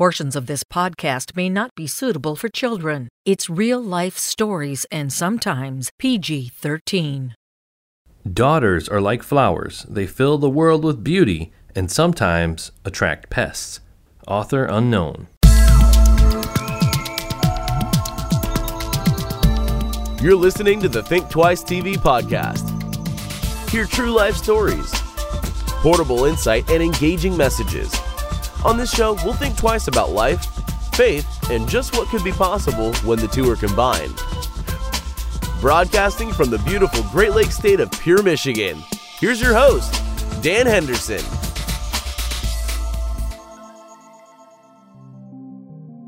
Portions of this podcast may not be suitable for children. It's real life stories and sometimes PG 13. Daughters are like flowers, they fill the world with beauty and sometimes attract pests. Author unknown. You're listening to the Think Twice TV podcast. Hear true life stories, portable insight, and engaging messages. On this show, we'll think twice about life, faith, and just what could be possible when the two are combined. Broadcasting from the beautiful Great Lakes state of Pure, Michigan, here's your host, Dan Henderson.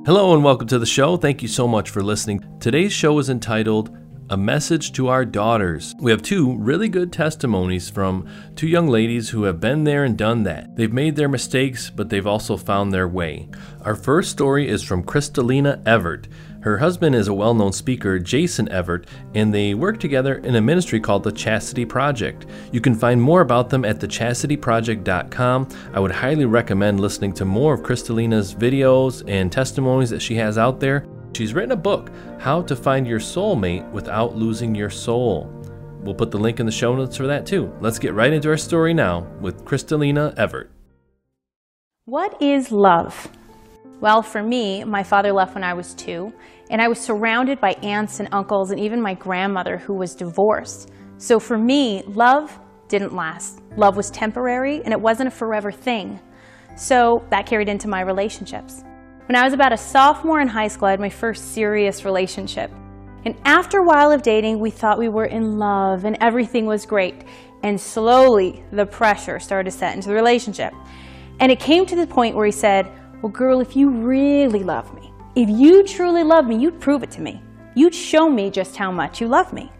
Hello and welcome to the show. Thank you so much for listening. Today's show is entitled a message to our daughters. We have two really good testimonies from two young ladies who have been there and done that. They've made their mistakes, but they've also found their way. Our first story is from Crystalina Evert. Her husband is a well known speaker, Jason Evert, and they work together in a ministry called the Chastity Project. You can find more about them at thechastityproject.com. I would highly recommend listening to more of Crystalina's videos and testimonies that she has out there. She's written a book, How to Find Your Soulmate Without Losing Your Soul. We'll put the link in the show notes for that too. Let's get right into our story now with Crystalina Evert. What is love? Well, for me, my father left when I was two, and I was surrounded by aunts and uncles and even my grandmother who was divorced. So for me, love didn't last. Love was temporary and it wasn't a forever thing. So that carried into my relationships. When I was about a sophomore in high school, I had my first serious relationship. And after a while of dating, we thought we were in love and everything was great. And slowly, the pressure started to set into the relationship. And it came to the point where he said, Well, girl, if you really love me, if you truly love me, you'd prove it to me. You'd show me just how much you love me.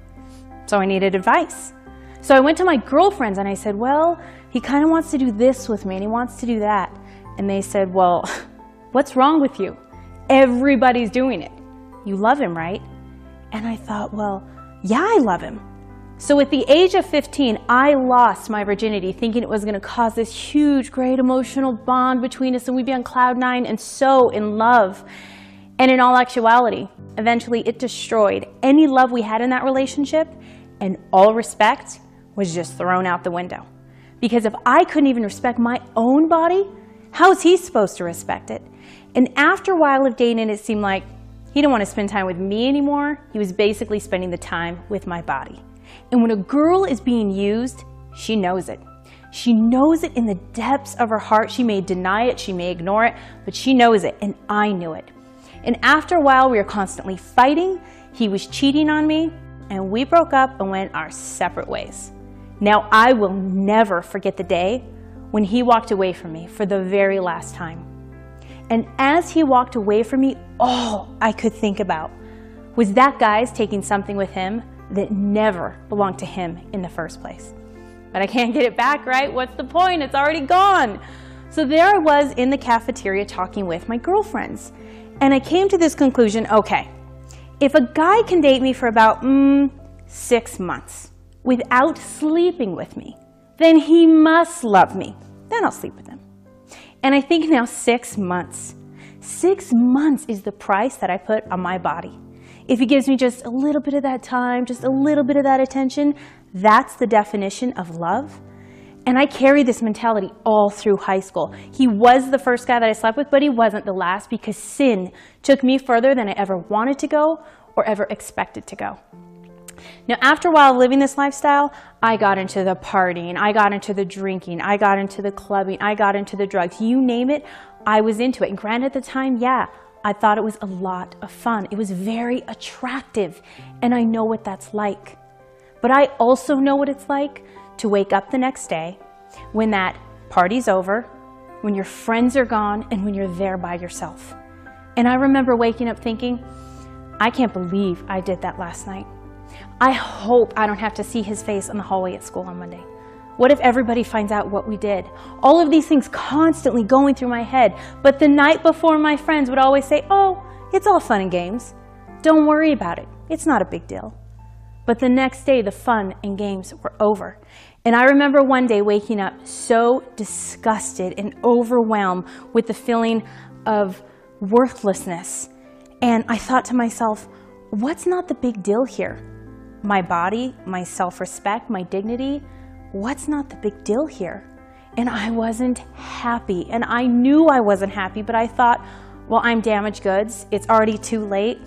So I needed advice. So I went to my girlfriends and I said, Well, he kind of wants to do this with me and he wants to do that. And they said, Well, What's wrong with you? Everybody's doing it. You love him, right? And I thought, well, yeah, I love him. So at the age of 15, I lost my virginity thinking it was going to cause this huge, great emotional bond between us and we'd be on cloud nine and so in love. And in all actuality, eventually it destroyed any love we had in that relationship and all respect was just thrown out the window. Because if I couldn't even respect my own body, how is he supposed to respect it? And after a while of dating, it seemed like he didn't want to spend time with me anymore. He was basically spending the time with my body. And when a girl is being used, she knows it. She knows it in the depths of her heart. She may deny it, she may ignore it, but she knows it, and I knew it. And after a while, we were constantly fighting. He was cheating on me, and we broke up and went our separate ways. Now, I will never forget the day when he walked away from me for the very last time. And as he walked away from me, all I could think about was that guy's taking something with him that never belonged to him in the first place. But I can't get it back, right? What's the point? It's already gone. So there I was in the cafeteria talking with my girlfriends. And I came to this conclusion okay, if a guy can date me for about mm, six months without sleeping with me, then he must love me. Then I'll sleep with him. And I think now six months. Six months is the price that I put on my body. If he gives me just a little bit of that time, just a little bit of that attention, that's the definition of love. And I carried this mentality all through high school. He was the first guy that I slept with, but he wasn't the last because sin took me further than I ever wanted to go or ever expected to go. Now, after a while of living this lifestyle, I got into the partying, I got into the drinking, I got into the clubbing, I got into the drugs. You name it, I was into it. And granted, at the time, yeah, I thought it was a lot of fun. It was very attractive, and I know what that's like. But I also know what it's like to wake up the next day when that party's over, when your friends are gone, and when you're there by yourself. And I remember waking up thinking, I can't believe I did that last night. I hope I don't have to see his face in the hallway at school on Monday. What if everybody finds out what we did? All of these things constantly going through my head. But the night before, my friends would always say, Oh, it's all fun and games. Don't worry about it. It's not a big deal. But the next day, the fun and games were over. And I remember one day waking up so disgusted and overwhelmed with the feeling of worthlessness. And I thought to myself, what's not the big deal here? My body, my self respect, my dignity, what's not the big deal here? And I wasn't happy. And I knew I wasn't happy, but I thought, well, I'm damaged goods. It's already too late.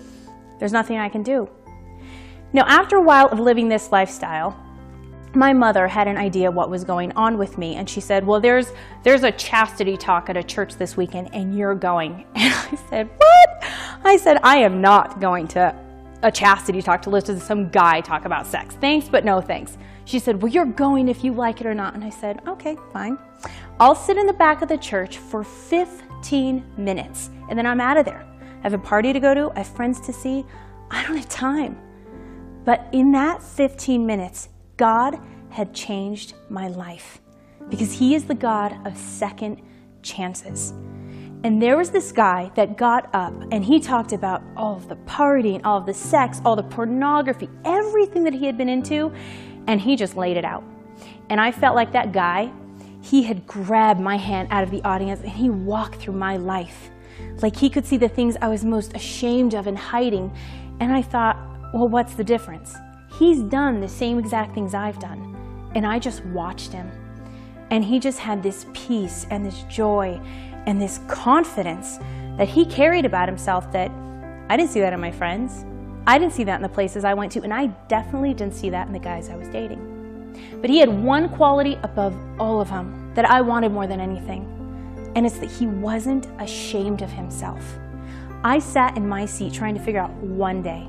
There's nothing I can do. Now, after a while of living this lifestyle, my mother had an idea what was going on with me and she said well there's there's a chastity talk at a church this weekend and you're going and i said what i said i am not going to a chastity talk to listen to some guy talk about sex. Thanks but no thanks. She said well you're going if you like it or not. And i said okay fine. I'll sit in the back of the church for 15 minutes and then i'm out of there. I have a party to go to i have friends to see. I don't have time. But in that 15 minutes, God had changed my life because He is the God of second chances. And there was this guy that got up and he talked about all of the partying, all of the sex, all the pornography, everything that he had been into, and he just laid it out. And I felt like that guy, he had grabbed my hand out of the audience and he walked through my life. Like he could see the things I was most ashamed of and hiding. And I thought, well, what's the difference? He's done the same exact things I've done. And I just watched him. And he just had this peace and this joy and this confidence that he carried about himself that I didn't see that in my friends. I didn't see that in the places I went to, and I definitely didn't see that in the guys I was dating. But he had one quality above all of them that I wanted more than anything, and it's that he wasn't ashamed of himself. I sat in my seat trying to figure out one day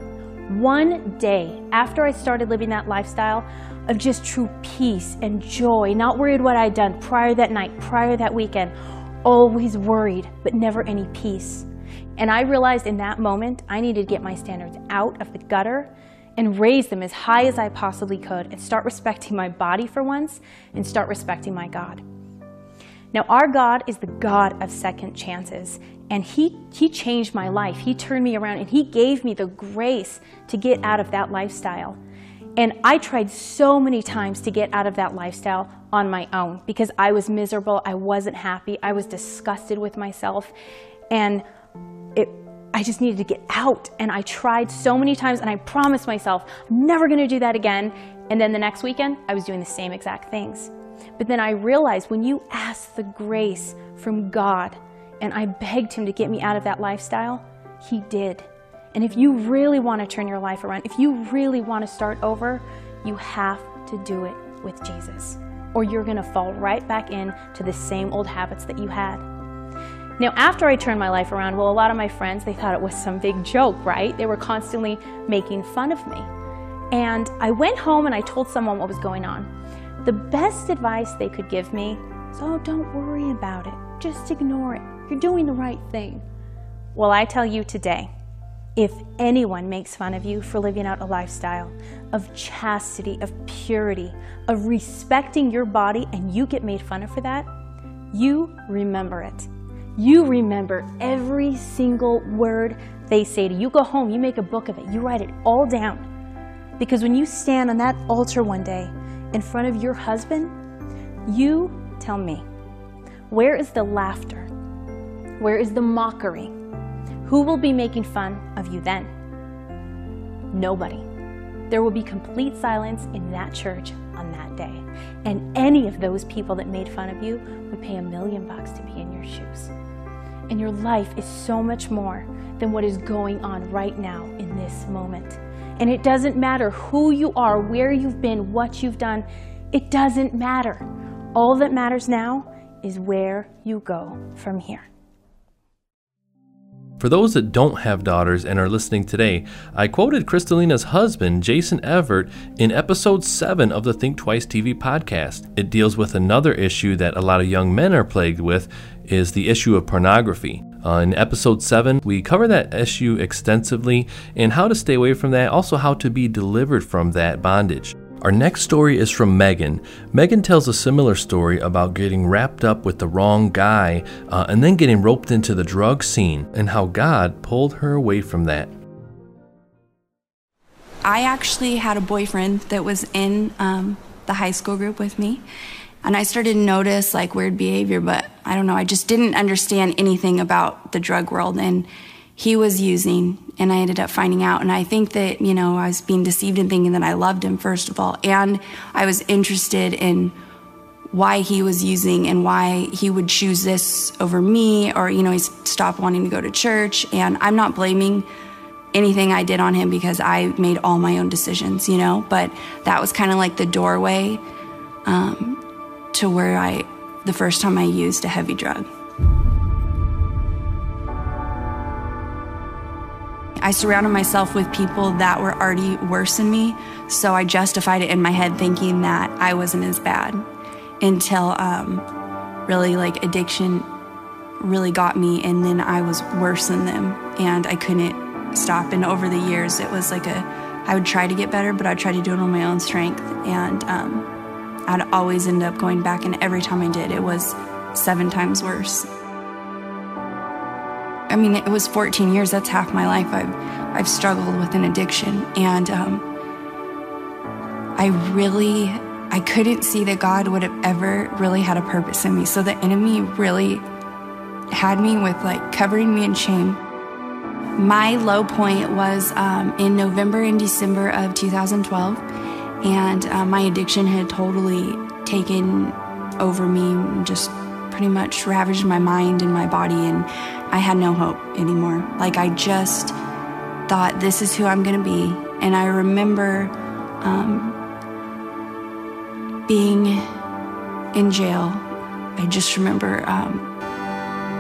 one day after I started living that lifestyle of just true peace and joy, not worried what I'd done prior that night, prior that weekend, always worried, but never any peace. And I realized in that moment I needed to get my standards out of the gutter and raise them as high as I possibly could and start respecting my body for once and start respecting my God. Now, our God is the God of second chances, and he, he changed my life. He turned me around and He gave me the grace to get out of that lifestyle. And I tried so many times to get out of that lifestyle on my own because I was miserable. I wasn't happy. I was disgusted with myself. And it, I just needed to get out. And I tried so many times and I promised myself, I'm never going to do that again. And then the next weekend, I was doing the same exact things. But then I realized when you ask the grace from God, and I begged Him to get me out of that lifestyle, He did. And if you really want to turn your life around, if you really want to start over, you have to do it with Jesus. Or you're going to fall right back into the same old habits that you had. Now, after I turned my life around, well, a lot of my friends, they thought it was some big joke, right? They were constantly making fun of me. And I went home and I told someone what was going on. The best advice they could give me is, oh, don't worry about it. Just ignore it. You're doing the right thing. Well, I tell you today, if anyone makes fun of you for living out a lifestyle of chastity, of purity, of respecting your body, and you get made fun of for that, you remember it. You remember every single word they say to you. You go home, you make a book of it, you write it all down. Because when you stand on that altar one day in front of your husband, you tell me, where is the laughter? Where is the mockery? Who will be making fun of you then? Nobody. There will be complete silence in that church on that day. And any of those people that made fun of you would pay a million bucks to be in your shoes. And your life is so much more than what is going on right now in this moment. And it doesn't matter who you are, where you've been, what you've done. It doesn't matter. All that matters now is where you go from here. For those that don't have daughters and are listening today, I quoted Crystalina's husband, Jason Evert, in episode 7 of the Think Twice TV podcast. It deals with another issue that a lot of young men are plagued with is the issue of pornography. Uh, in episode 7, we cover that issue extensively and how to stay away from that, also how to be delivered from that bondage. Our next story is from Megan. Megan tells a similar story about getting wrapped up with the wrong guy uh, and then getting roped into the drug scene and how God pulled her away from that. I actually had a boyfriend that was in um, the high school group with me, And I started to notice like weird behavior, but I don't know, I just didn't understand anything about the drug world. And he was using, and I ended up finding out. And I think that, you know, I was being deceived in thinking that I loved him, first of all. And I was interested in why he was using and why he would choose this over me, or, you know, he stopped wanting to go to church. And I'm not blaming anything I did on him because I made all my own decisions, you know, but that was kind of like the doorway um, to where I, the first time I used a heavy drug. I surrounded myself with people that were already worse than me, so I justified it in my head thinking that I wasn't as bad until um, really like addiction really got me, and then I was worse than them, and I couldn't stop. And over the years, it was like a I would try to get better, but I'd try to do it on my own strength, and um, I'd always end up going back, and every time I did, it was seven times worse. I mean, it was 14 years. That's half my life. I've I've struggled with an addiction, and um, I really I couldn't see that God would have ever really had a purpose in me. So the enemy really had me with like covering me in shame. My low point was um, in November and December of 2012 and uh, my addiction had totally taken over me, and just pretty much ravaged my mind and my body, and I had no hope anymore. Like, I just thought, this is who I'm gonna be. And I remember um, being in jail. I just remember um,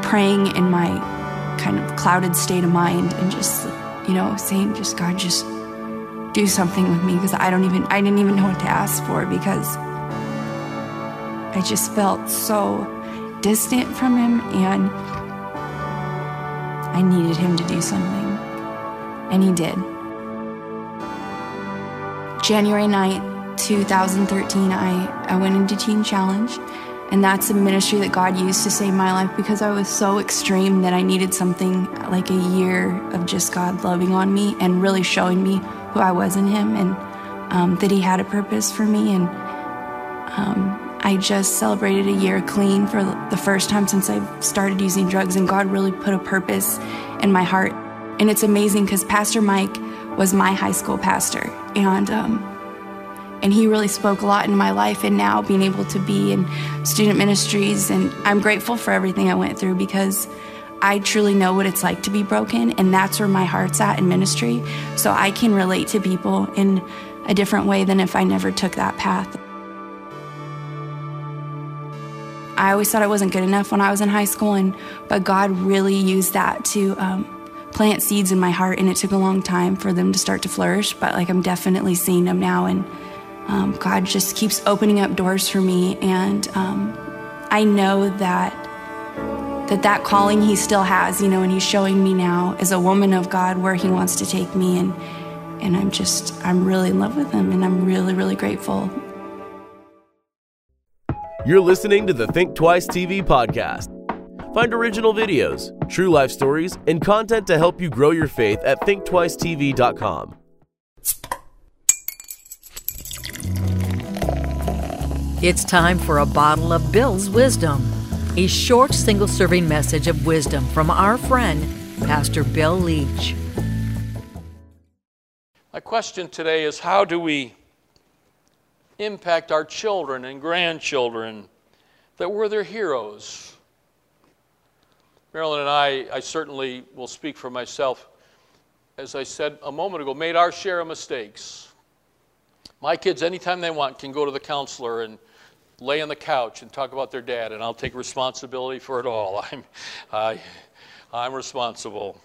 praying in my kind of clouded state of mind and just, you know, saying, just God, just do something with me because I don't even I didn't even know what to ask for because I just felt so distant from him and I needed him to do something. And he did. January 9th, 2013, I, I went into Teen Challenge. And that's a ministry that God used to save my life because I was so extreme that I needed something like a year of just God loving on me and really showing me who I was in Him and um, that He had a purpose for me. And um, I just celebrated a year clean for the first time since I started using drugs, and God really put a purpose in my heart. And it's amazing because Pastor Mike was my high school pastor, and um, and he really spoke a lot in my life. And now being able to be in student ministries, and I'm grateful for everything I went through because I truly know what it's like to be broken, and that's where my heart's at in ministry. So I can relate to people in a different way than if I never took that path. I always thought I wasn't good enough when I was in high school, and but God really used that to um, plant seeds in my heart, and it took a long time for them to start to flourish. But like I'm definitely seeing them now, and um, God just keeps opening up doors for me, and um, I know that that that calling he still has, you know, and he's showing me now as a woman of God where he wants to take me and and I'm just I'm really in love with him and I'm really really grateful. You're listening to the Think Twice TV podcast. Find original videos, true life stories, and content to help you grow your faith at thinktwicetv.com. It's time for a bottle of Bill's wisdom a short single serving message of wisdom from our friend, Pastor Bill Leach. My question today is how do we impact our children and grandchildren that we're their heroes? Marilyn and I, I certainly will speak for myself, as I said a moment ago, made our share of mistakes. My kids, anytime they want, can go to the counselor and lay on the couch and talk about their dad, and I'll take responsibility for it all. I'm, I, I'm responsible.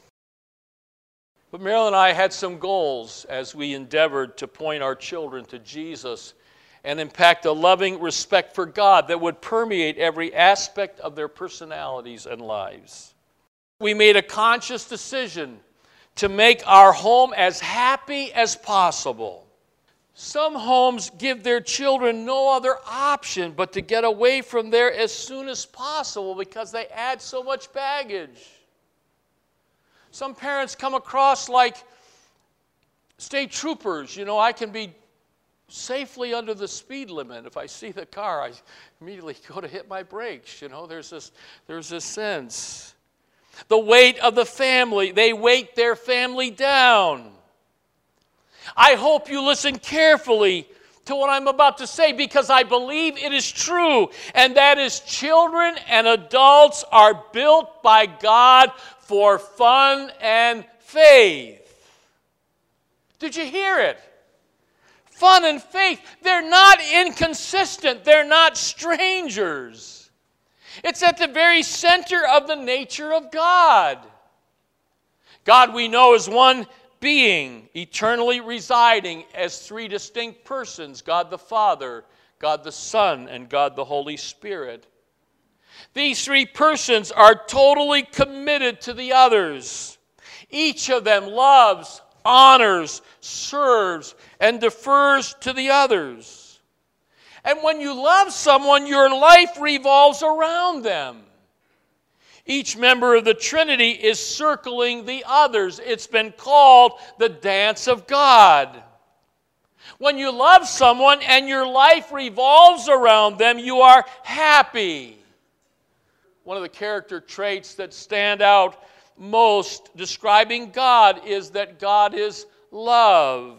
But Marilyn and I had some goals as we endeavored to point our children to Jesus and impact a loving respect for God that would permeate every aspect of their personalities and lives. We made a conscious decision to make our home as happy as possible. Some homes give their children no other option but to get away from there as soon as possible because they add so much baggage. Some parents come across like state troopers. You know, I can be safely under the speed limit. If I see the car, I immediately go to hit my brakes. You know, there's this, there's this sense. The weight of the family, they weight their family down. I hope you listen carefully to what I'm about to say because I believe it is true, and that is children and adults are built by God for fun and faith. Did you hear it? Fun and faith, they're not inconsistent, they're not strangers. It's at the very center of the nature of God. God, we know, is one being, eternally residing as three distinct persons God the Father, God the Son, and God the Holy Spirit. These three persons are totally committed to the others. Each of them loves, honors, serves, and defers to the others. And when you love someone, your life revolves around them. Each member of the Trinity is circling the others. It's been called the dance of God. When you love someone and your life revolves around them, you are happy. One of the character traits that stand out most describing God is that God is love.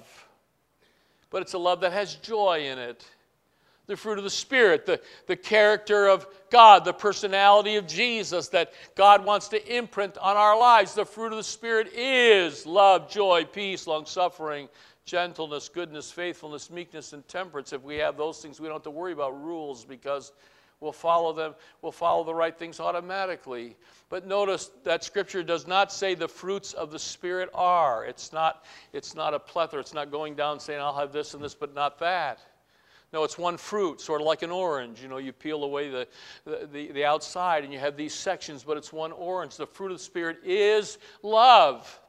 But it's a love that has joy in it the fruit of the Spirit, the, the character of God, the personality of Jesus that God wants to imprint on our lives. The fruit of the Spirit is love, joy, peace, long suffering, gentleness, goodness, faithfulness, meekness, and temperance. If we have those things, we don't have to worry about rules because we'll follow them, we'll follow the right things automatically. But notice that scripture does not say the fruits of the Spirit are. It's not, it's not a plethora. It's not going down saying, I'll have this and this, but not that. No, it's one fruit, sort of like an orange. You know, you peel away the, the, the, outside and you have these sections, but it's one orange. The fruit of the Spirit is love.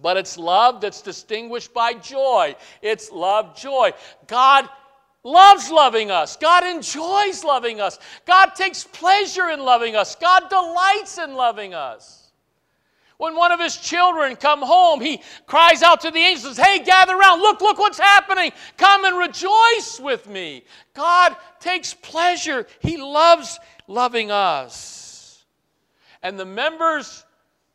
But it's love that's distinguished by joy. It's love, joy. God loves loving us. God enjoys loving us. God takes pleasure in loving us. God delights in loving us. When one of his children come home, he cries out to the angels, Hey, gather around. Look, look what's happening. Come and rejoice with me. God takes pleasure. He loves loving us. And the members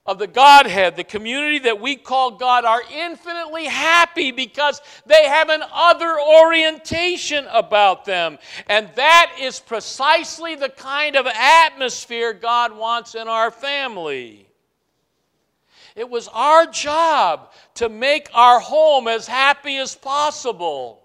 of the Godhead, the community that we call God, are infinitely happy because they have an other orientation about them. And that is precisely the kind of atmosphere God wants in our family. It was our job to make our home as happy as possible.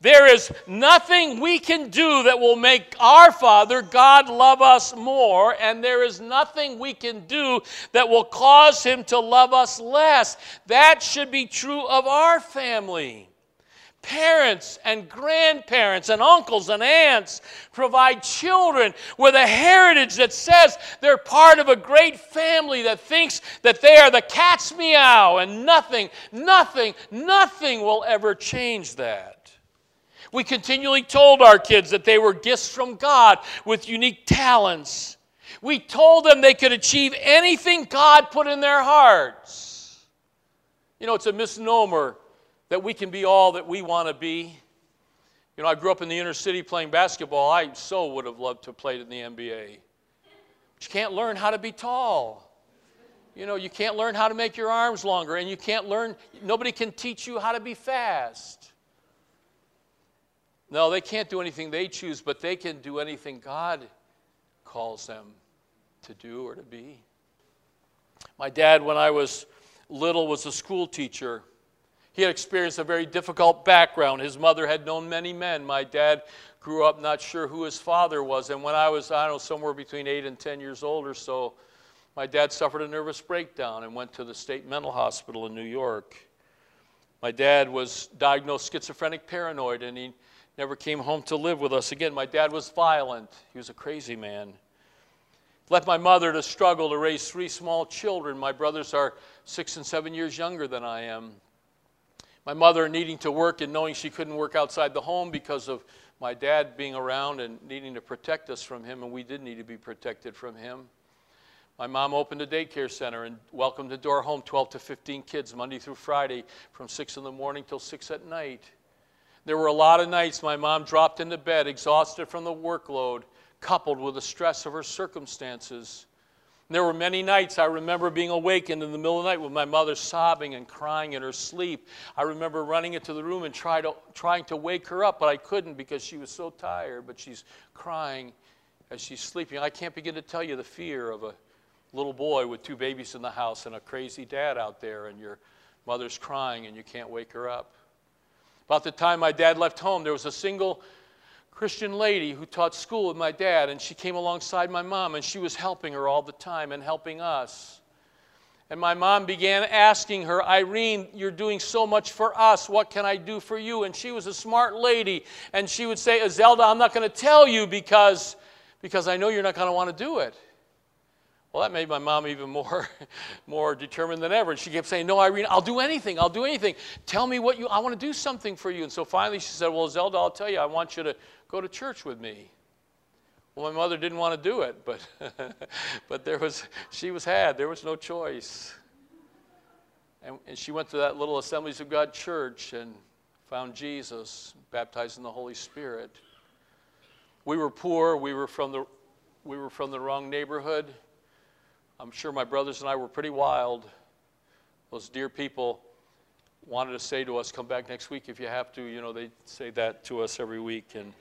There is nothing we can do that will make our Father, God, love us more, and there is nothing we can do that will cause Him to love us less. That should be true of our family. Parents and grandparents and uncles and aunts provide children with a heritage that says they're part of a great family that thinks that they are the cat's meow and nothing, nothing, nothing will ever change that. We continually told our kids that they were gifts from God with unique talents. We told them they could achieve anything God put in their hearts. You know, it's a misnomer that we can be all that we want to be. You know, I grew up in the inner city playing basketball. I so would have loved to have played in the NBA. But you can't learn how to be tall. You know, you can't learn how to make your arms longer, and you can't learn, nobody can teach you how to be fast. No, they can't do anything they choose, but they can do anything God calls them to do or to be. My dad, when I was little, was a school teacher. He had experienced a very difficult background. His mother had known many men. My dad grew up not sure who his father was. And when I was, I don't know, somewhere between 8 and 10 years old or so, my dad suffered a nervous breakdown and went to the state mental hospital in New York. My dad was diagnosed schizophrenic paranoid and he never came home to live with us again. My dad was violent, he was a crazy man. Left my mother to struggle to raise three small children. My brothers are six and seven years younger than I am. My mother needing to work and knowing she couldn't work outside the home because of my dad being around and needing to protect us from him, and we did need to be protected from him. My mom opened a daycare center and welcomed into our home 12 to 15 kids Monday through Friday from 6 in the morning till 6 at night. There were a lot of nights my mom dropped into bed exhausted from the workload, coupled with the stress of her circumstances. There were many nights I remember being awakened in the middle of the night with my mother sobbing and crying in her sleep. I remember running into the room and try to, trying to wake her up, but I couldn't because she was so tired, but she's crying as she's sleeping. I can't begin to tell you the fear of a little boy with two babies in the house and a crazy dad out there, and your mother's crying and you can't wake her up. About the time my dad left home, there was a single Christian lady who taught school with my dad, and she came alongside my mom, and she was helping her all the time and helping us. And my mom began asking her, Irene, you're doing so much for us. What can I do for you? And she was a smart lady. And she would say, Zelda, I'm not going to tell you because, because I know you're not going to want to do it. Well, that made my mom even more, more determined than ever. And she kept saying, No, Irene, I'll do anything. I'll do anything. Tell me what you, I want to do something for you. And so finally she said, Well, Zelda, I'll tell you, I want you to go to church with me. Well, my mother didn't want to do it, but, but there was, she was had. There was no choice. And, and she went to that little Assemblies of God church and found Jesus, baptized in the Holy Spirit. We were poor. We were from the, we were from the wrong neighborhood. I'm sure my brothers and I were pretty wild. Those dear people wanted to say to us, Come back next week if you have to. You know, they say that to us every week. And,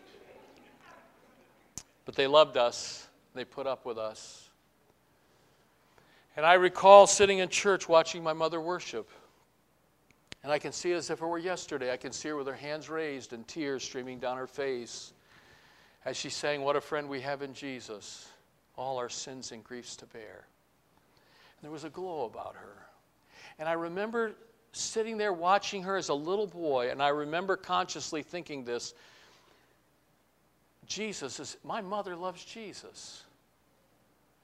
but they loved us, they put up with us. And I recall sitting in church watching my mother worship. And I can see it as if it were yesterday. I can see her with her hands raised and tears streaming down her face as she sang, What a friend we have in Jesus, all our sins and griefs to bear. There was a glow about her. And I remember sitting there watching her as a little boy, and I remember consciously thinking this Jesus is, my mother loves Jesus.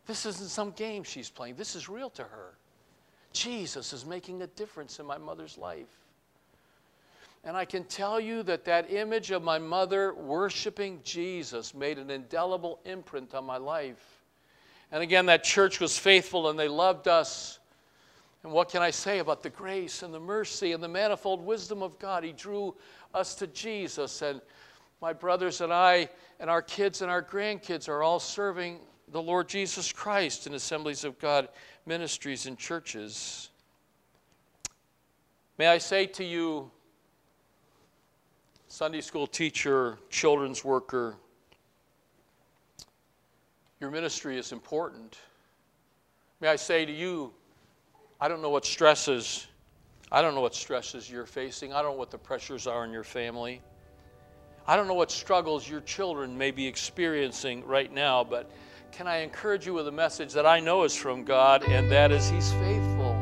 This isn't some game she's playing, this is real to her. Jesus is making a difference in my mother's life. And I can tell you that that image of my mother worshiping Jesus made an indelible imprint on my life. And again, that church was faithful and they loved us. And what can I say about the grace and the mercy and the manifold wisdom of God? He drew us to Jesus. And my brothers and I, and our kids and our grandkids are all serving the Lord Jesus Christ in assemblies of God ministries and churches. May I say to you, Sunday school teacher, children's worker, your ministry is important. May I say to you, I don't know what stresses, I don't know what stresses you're facing. I don't know what the pressures are in your family. I don't know what struggles your children may be experiencing right now, but can I encourage you with a message that I know is from God, and that is He's faithful,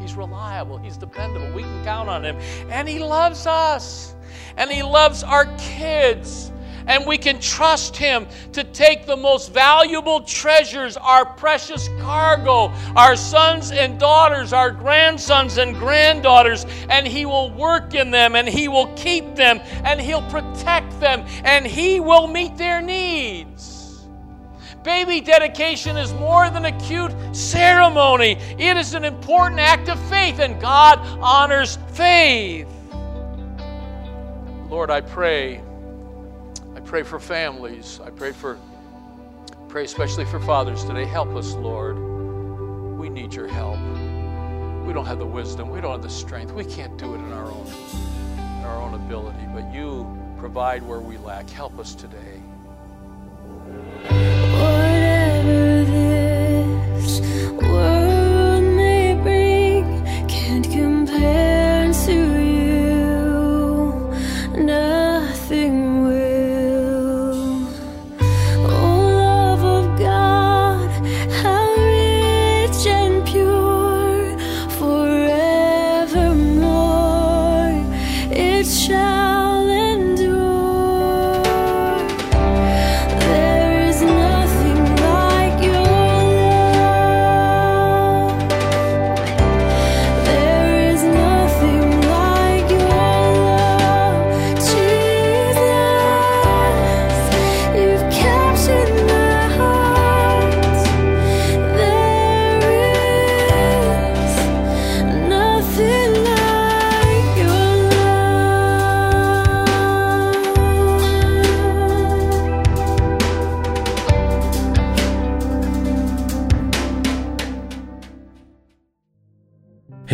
He's reliable, He's dependable. We can count on Him, and He loves us, and He loves our kids and we can trust Him to take the most valuable treasures, our precious cargo, our sons and daughters, our grandsons and granddaughters, and He will work in them and He will keep them and He'll protect them and He will meet their needs. Baby dedication is more than a cute ceremony. It is an important act of faith, and God honors faith. Lord, I pray pray for families. I pray for pray especially for fathers today. Help us, Lord. We need your help. We don't have the wisdom. We don't have the strength. We can't do it in our own in our own ability, but you provide where we lack. Help us today.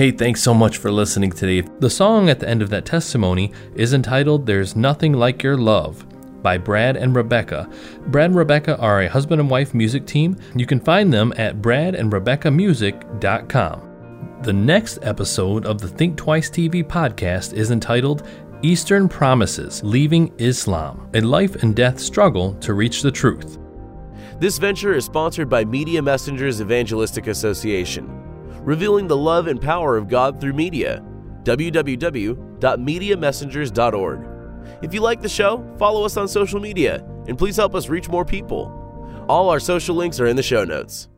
Hey, thanks so much for listening today. The song at the end of that testimony is entitled There's Nothing Like Your Love by Brad and Rebecca. Brad and Rebecca are a husband and wife music team. You can find them at bradandrebeccamusic.com. The next episode of the Think Twice TV podcast is entitled Eastern Promises Leaving Islam, a life and death struggle to reach the truth. This venture is sponsored by Media Messengers Evangelistic Association, revealing the love and power of God through media. www.mediamessengers.org. If you like the show, follow us on social media and please help us reach more people. All our social links are in the show notes.